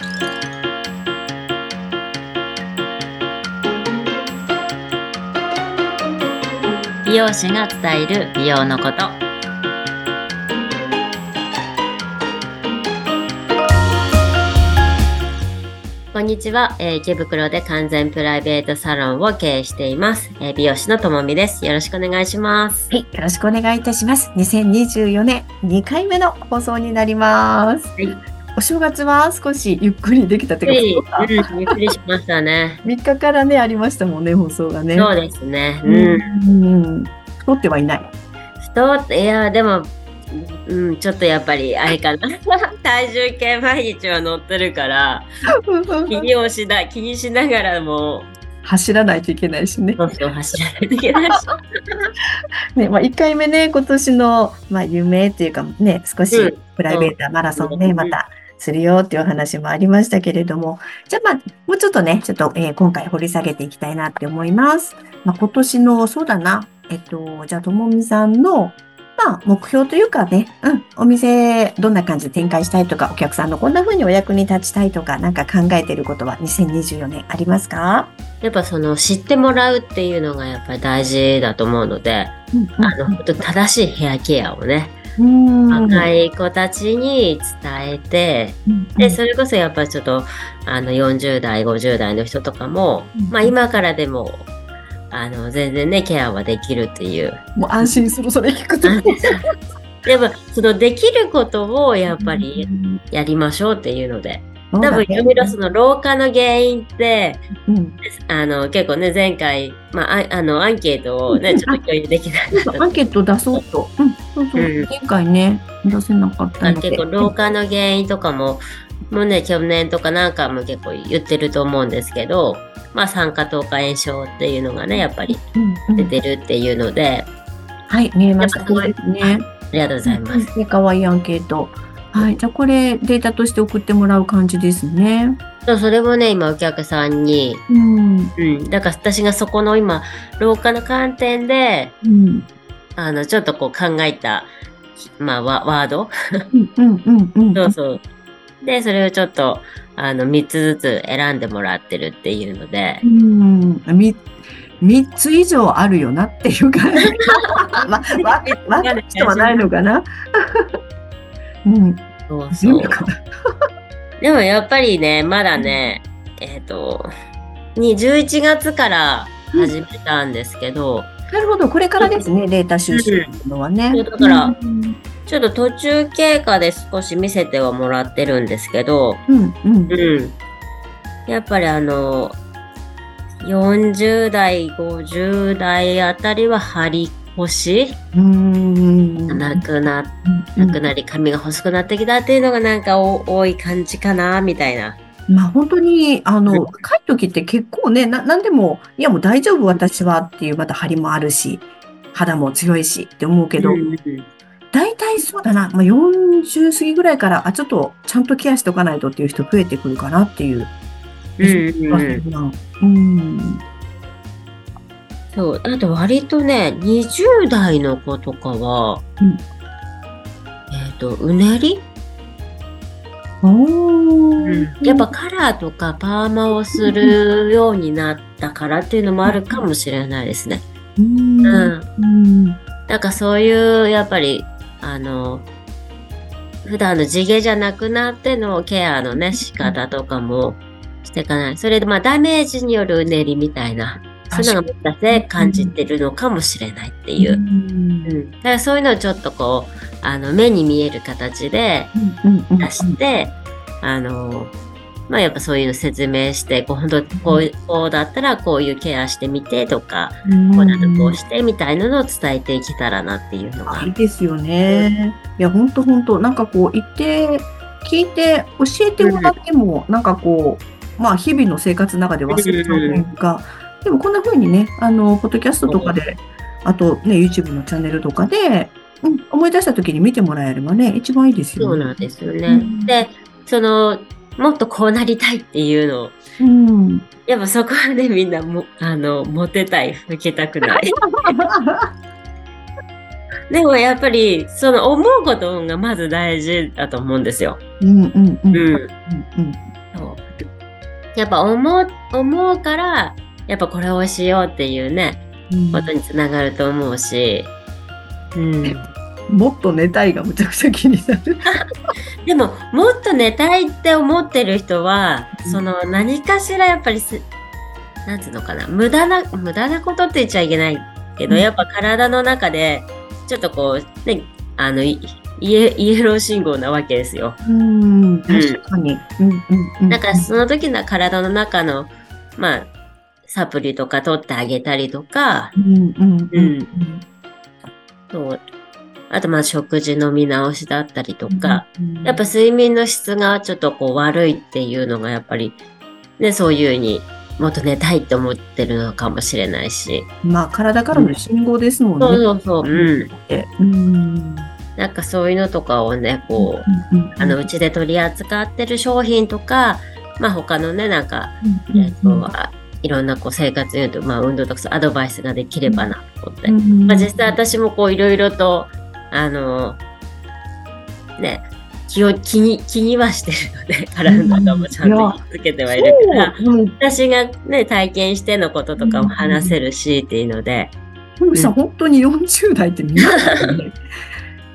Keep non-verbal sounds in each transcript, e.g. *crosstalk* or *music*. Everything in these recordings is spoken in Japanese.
美容師が伝える美容のこと。こんにちは、えー池袋で完全プライベートサロンを経営しています、えー美容師のともみです。よろしくお願いします。はい、よろしくお願いいたします。2024年2回目の放送になります。はいお正月は少しゆっくりできたってゆっか、うんゆっくりしましたね *laughs* 3日からね、ありましたもんね、放送がね。そうですねううんん。太ってはいない。太っていやでもうんちょっとやっぱりあれかな *laughs* 体重計毎日は乗ってるから *laughs* 気にをしな気にしながらも走らないといけないしね。そうそう走らないといけないし。*laughs* ね、まあ、1回目ね、今年の、まあ、夢っていうかね、少しうん。プライベートなマラソンね、うん。またするよっていうお話もありましたけれども、じゃあまあ、もうちょっとね、ちょっと、えー今回掘り下げていきたいなって思います。まあ、今年の、そうだな、えっと、じゃあ、ともみさんの、まあ、目標というかね、うん、お店、どんな感じで展開したいとか、お客さんのこんな風にお役に立ちたいとか、なんか考えてることは2024年ありますか？やっぱその知ってもらうっていうのがやっぱり大事だと思うので、うんあの正しいヘアケアをね、うん、若い子たちに伝えて、うんでそれこそやっぱりちょっとあの40代50代の人とかも、うん。まあ今からでもあの全然ねケアはできるっていう。もう安心する、それ聞くと。でもそのできることをやっぱりやりましょうっていうので、多分いろいろその老化の原因ってうんあの結構ね前回、まあ、ああのアンケートをねちょっと共有できなかったアンケート出そうと。うん、そうそう。うん前回ね、出せなかったので。結構老化の原因とかも、もうね、去年とかなんかも結構言ってると思うんですけど、まあ酸化糖化炎症っていうのがね、やっぱりうんうん出てるっていうので、はい、見えました。ね。ありがとうございます。す。かわいいアンケート。はい、じゃあこれデータとして送ってもらう感じですね。そうそれもね、今お客さんに、うん。うん、だから私がそこの今、老化の観点で、うん。あの、ちょっとこう考えた、まあ、ワワード？うんうんうん。そうそう。で、それをちょっと、あの、3つずつ選んでもらってるっていうのでう、ん。み三つ以上あるよなっていう感じ。*laughs* ま、わけ、わける人はないのかな。うん。そうそう。でもやっぱりね、まだね、えっ、と、に11月から始めたんですけど、なるほど、これからですね、データ収集っていうのはね。そうだからうんちょっと途中経過で少し見せてはもらってるんですけど、うんうん。うん。やっぱりあの、40代、50代あたりは張り腰うん。なくな、うん。なくなり髪が細くなってきたっていうのがなんかお多い感じかな、みたいな。まあ本当に、あうん。の、若い時って結構ね、な、なんでも、いやもう大丈夫私はっていうまた張りもあるし、肌も強いしって思うけど、うんうん大体そうだな、まあ40過ぎぐらいから、あ、ちょっとちゃんとケアしておかないとっていう人増えてくるかなっていう。うんうんうん。そう。あと割とね、20代の子とかは、うんえっ、と、うねり、おーやっぱカラーとかパーマをするようになったからっていうのもあるかもしれないですね。うん。うん。うん。なんかそういう、やっぱり、あの、普段の地毛じゃなくなってのケアのね、仕方とかもしていかない。それでまあダメージによるうねりみたいな、そういうのがもしかして感じてるのかもしれないっていう。うん。うん、だからそういうのをちょっとこうあの目に見える形でうん。うん。出して、あのまあやっぱそういうの説明してこう本当こうこうだったらこういうケアしてみてとか、うんこうだとこうしてみたいなのを伝えていけたらなっていうのがいい。ですよね。いや、ほんとほんと、なんかこう、言って、聞いて、教えてもらっても、なんかこう、まあ、日々の生活の中で忘れちゃうというか、でもこんな風にね、あの、ポッドキャストとかで、あとね、YouTube のチャンネルとかで、うん、思い出した時に見てもらえればね、一番いいですよね。そうなんですよね。うんでそのもっとこうなりたいっていうのをうん。やっぱそこはねみんなもあのモテたい老けたくない。*laughs* でもやっぱりその思うことがまず大事だと思うんですよ。うんうんうん。うんうんうん。やっぱ思う、思うから、やっぱこれをしようっていうね、うんことにつながると思うし、うん。*laughs* もっと寝たいがむちゃくちゃ気になる。*laughs* でも、もっと寝たいって思ってる人は、うんその何かしらやっぱりす、なんつうのかな、無駄な、無駄なことって言っちゃいけないけど、うんやっぱ体の中で、ちょっとこう、ね、あの、いイエイエロー信号なわけですよ。うん、確かに。うんうんうん。だからその時の体の中の、まあ、サプリとか取ってあげたりとか、うんうんうんうん。そうあとまあ食事の見直しだったりとか、うん、やっぱ睡眠の質がちょっとこう悪いっていうのがやっぱり、ね、そういうふうにもっと寝たいって思ってるのかもしれないし。まあ、体からの信号ですもんね。そうそうそう。うん。うん。なんかそういうのとかをね、こう、うん、あの、うちで取り扱ってる商品とか、まあ他のね、なんか、うん、えっと、あいろんなこう生活運動、まあ運動とかアドバイスができればなと思って。うんまあ実際私もこういろいろと、あの、ね、気を気に、気にはしてるので、体の中もちゃんとつけてはいるから、そう、うん、私がね、体験してのこととかも話せるしっていうので、ふみさん、本当に40代ってね。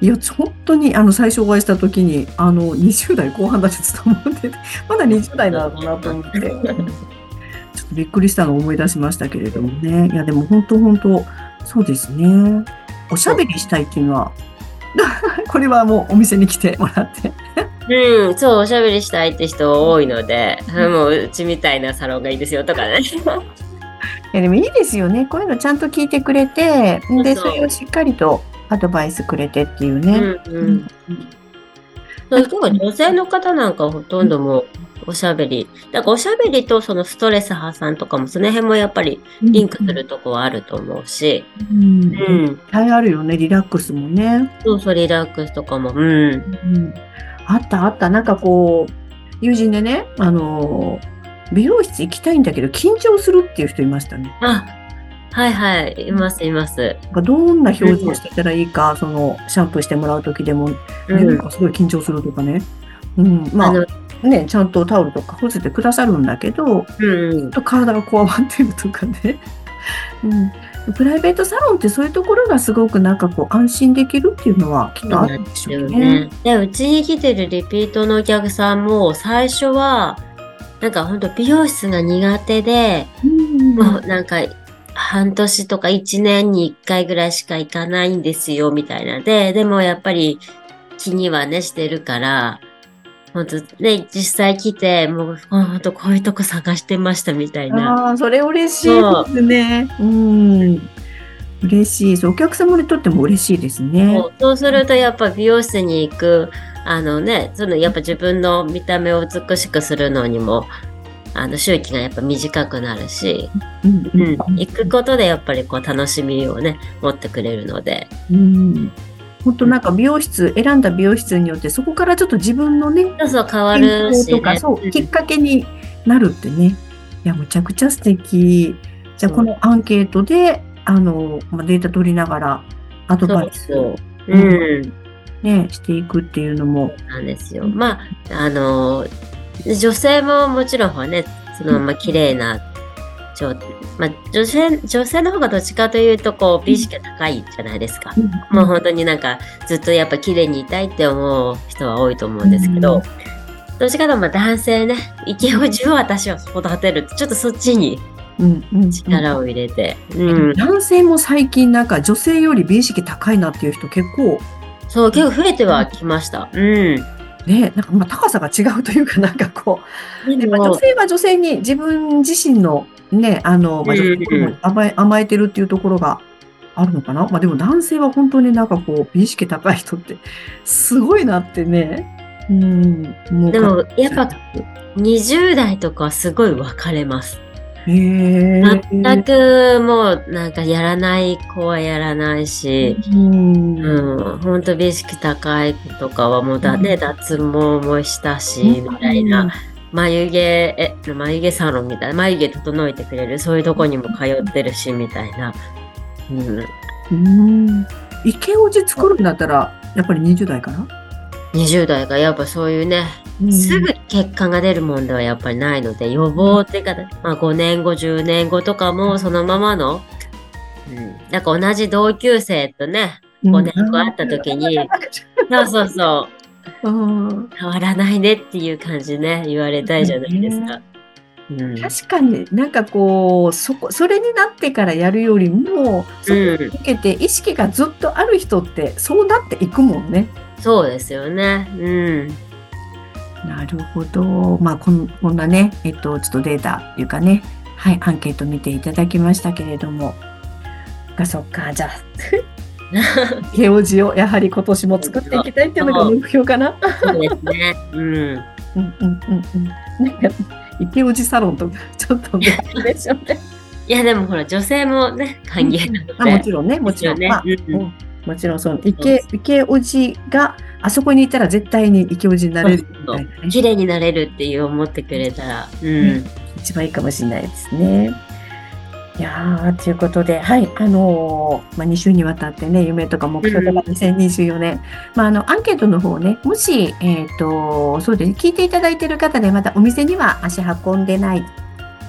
いや、本当に、あの、最初お会いした時に、あの、20代後半だってと思ってて、まだ20代なのかなと思って、ちょっとびっくりしたのを思い出しましたけれどもね。いや、でも本当本当、そうですね。おしゃべりしたいっていうのは、*laughs* これはもうお店に来てもらって。うん、そう、おしゃべりしたいって人多いので、もううちみたいなサロンがいいですよとかね。いや、でもいいですよね。こういうのちゃんと聞いてくれて、で、それをしっかりとアドバイスくれてっていううね。んうん。そういう人が女性の方なんかほとんどもうおしゃべり。だからおしゃべりとそのストレス発散とかもその辺もやっぱりリンクするとこはあると思うし。うん。ううん。ん。対あるよね、リラックスもね。そうそう、リラックスとかも。うん。うん。あったあった。なんかこう、友人でね、あの、美容室行きたいんだけど緊張するっていう人いましたね。あ、はいはい。います、います。どんな表情してたらいいか、その、シャンプーしてもらう時でも、ね、うん。すごい緊張するとかね。うん。まあの、あ、ね、ちゃんとタオルとか干せてくださるんだけど、うん。と体がこわばってるとかね。*laughs* うん。プライベートサロンってそういうところがすごくなんかこう安心できるっていうのはきっとあるんでしょうね。ね。で、うちに来てるリピートのお客さんも最初は、なんか本当美容室が苦手で、うんもうなんか半年とか1年に1回ぐらいしか行かないんですよみたいなで、でもやっぱり気にはねしてるから、本当ね、実際来て、もう本当こういうとこ探してましたみたいな。ああ、それ嬉しいですね。うん。嬉しい。そう、お客様にとっても嬉しいですねそ。うそうするとやっぱ美容室に行く、あのね、そのやっぱ自分の見た目を美しくするのにも、あの周期がやっぱ短くなるし、うんうん、行くことでやっぱりこう楽しみをね、持ってくれるので。うん。本当なんか美容室、選んだ美容室によって、そこからちょっと自分のね、そうそう変わ健るし、康とか、ね。そう、きっかけになるってね。いや、むちゃくちゃ素敵。じゃあ、このアンケートで、あの、まあデータ取りながら、アドバイスそう。うん。ね、していくっていうのも、なんですよ。まあ、あの、女性ももちろんね、そのまま綺麗な状まあ、女性、女性の方がどっちかというと、こう、美意識が高いじゃないですか。もう本当になんか、ずっとやっぱ綺麗にいたいって思う人は多いと思うんですけど、うんどっちかというとまあ男性ね、イケオジを私は育てる。ちょっとそっちにうんうん力を入れて。うん。男性も最近なんか女性より美意識高いなっていう人結構そう、結構増えてはきました。うん。ね、なんかまあ高さが違うというかなんかこう、やっぱ女性は女性に自分自身のね、あの、まあ、甘え甘えてるっていうところがあるのかな。まあでも男性は本当になんかこう美意識高い人ってすごいなってね。うん。もうでも、やっぱ、20代とかはすごい分かれます。全くもうなんかやらない子はやらないし、うん。うん、ほんと美意識高い子とかはもうだね、うん脱毛もしたし、みたいな。眉毛、え、眉毛サロンみたいな、眉毛整えてくれる、そういうとこにも通ってるし、みたいな。うん。うん。池おじ作るんだったら、やっぱり20代かな？20代がやっぱそういうね、うんすぐ結果が出るもんではやっぱりないので、予防っていうか、まあ5年後、10年後とかもそのままの、うん、なんか同じ同級生とね、5年後会った時に、そうそうそう、うん変わらないねっていう感じね、言われたいじゃないですか。うん。確かになんかこう、そこ、それになってからやるよりも、そこに向けて意識がずっとある人ってそうなっていくもんね。そうですよね。うん。なるほど。まあ、こんこんなね、えっと、ちょっとデータっていうかね、はい、アンケート見ていただきましたけれども。がそっか、じゃあ、毛おじをやはり今年も作っていきたいっていうのが目標かな？そうですね。うん。うんうんうんうん。なんか、池おじサロンとか、ちょっとね、でしょうね。いや、でもほら、女性もね、歓迎なのあで。もちろんね、もちろん。ねまあうんうんもちろん、その、池、池おじが、あそこにいたら絶対に池おじになれるみたいなね。綺麗になれるっていう思ってくれたら。うん。一番いいかもしれないですね。いやー、ということで、はい、あのーまあ、2週にわたってね、夢とか目標とか2024年、まあ、あの、アンケートの方ね、もし、えっ、と、そうですね、聞いていただいている方で、またお店には足運んでない、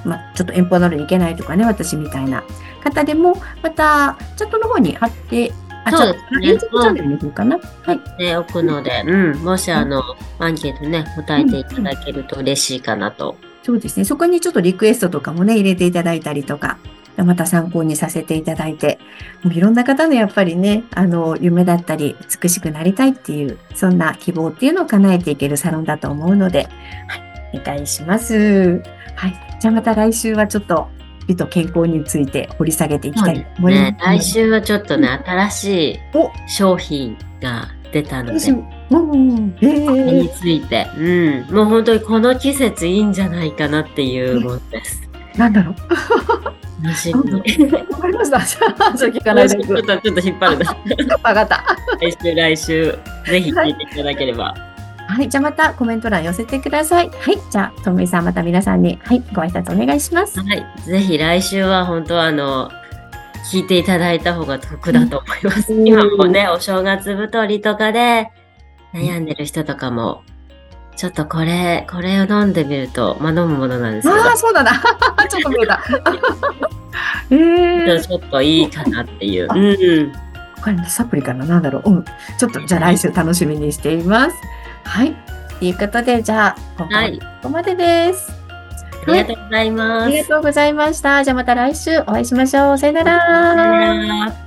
まあ、ちょっと遠方なのに行けないとかね、私みたいな方でも、また、チャットの方に貼って、あ、そうですねチャンネルの方かな。はい。で、置くので、うん。もし、あの、アンケートね、答えていただけると嬉しいかなと。そうですね。そこにちょっとリクエストとかもね、入れていただいたりとか、また参考にさせていただいて、もういろんな方のやっぱりね、あの、夢だったり、美しくなりたいっていう、そんな希望っていうのを叶えていけるサロンだと思うので、はい、お願いします。はい。じゃあまた来週はちょっと、美と健康について掘り下げていきたいと思います。ね、来週はちょっとね、新しいお商品が出たのでうん、えこれーについて、うん。もう本当にこの季節いいんじゃないかなっていうものです。なんだろう。楽しみに。わかりました。じゃあ、じゃあ聞かないでちょっと、ちょっと引っ張るな。*laughs* わかった。来週、来週、ぜひ聞いていただければ。はい。じゃあまたコメント欄寄せてください。はい。じゃあ、ともみさんまた皆さんに、はい、ご挨拶お願いします。はい。ぜひ来週は本当あの、聞いていただいた方が得だと思います。うん今もね、お正月太りとかで悩んでる人とかも、ちょっとこれ、これを飲んでみると、まあ飲むものなんですけど、ああ、そうだな。*laughs* ちょっと見えた。*laughs* ええちょっといいかなっていう。うん。これサプリかな？なんだろう。うん。ちょっと、じゃあ来週楽しみにしています。はい。ということで、じゃあ、今回はここまでです。ありがとうございあます。りがとうございました。じゃあまた来週お会いしましょう。さよなさよら。なら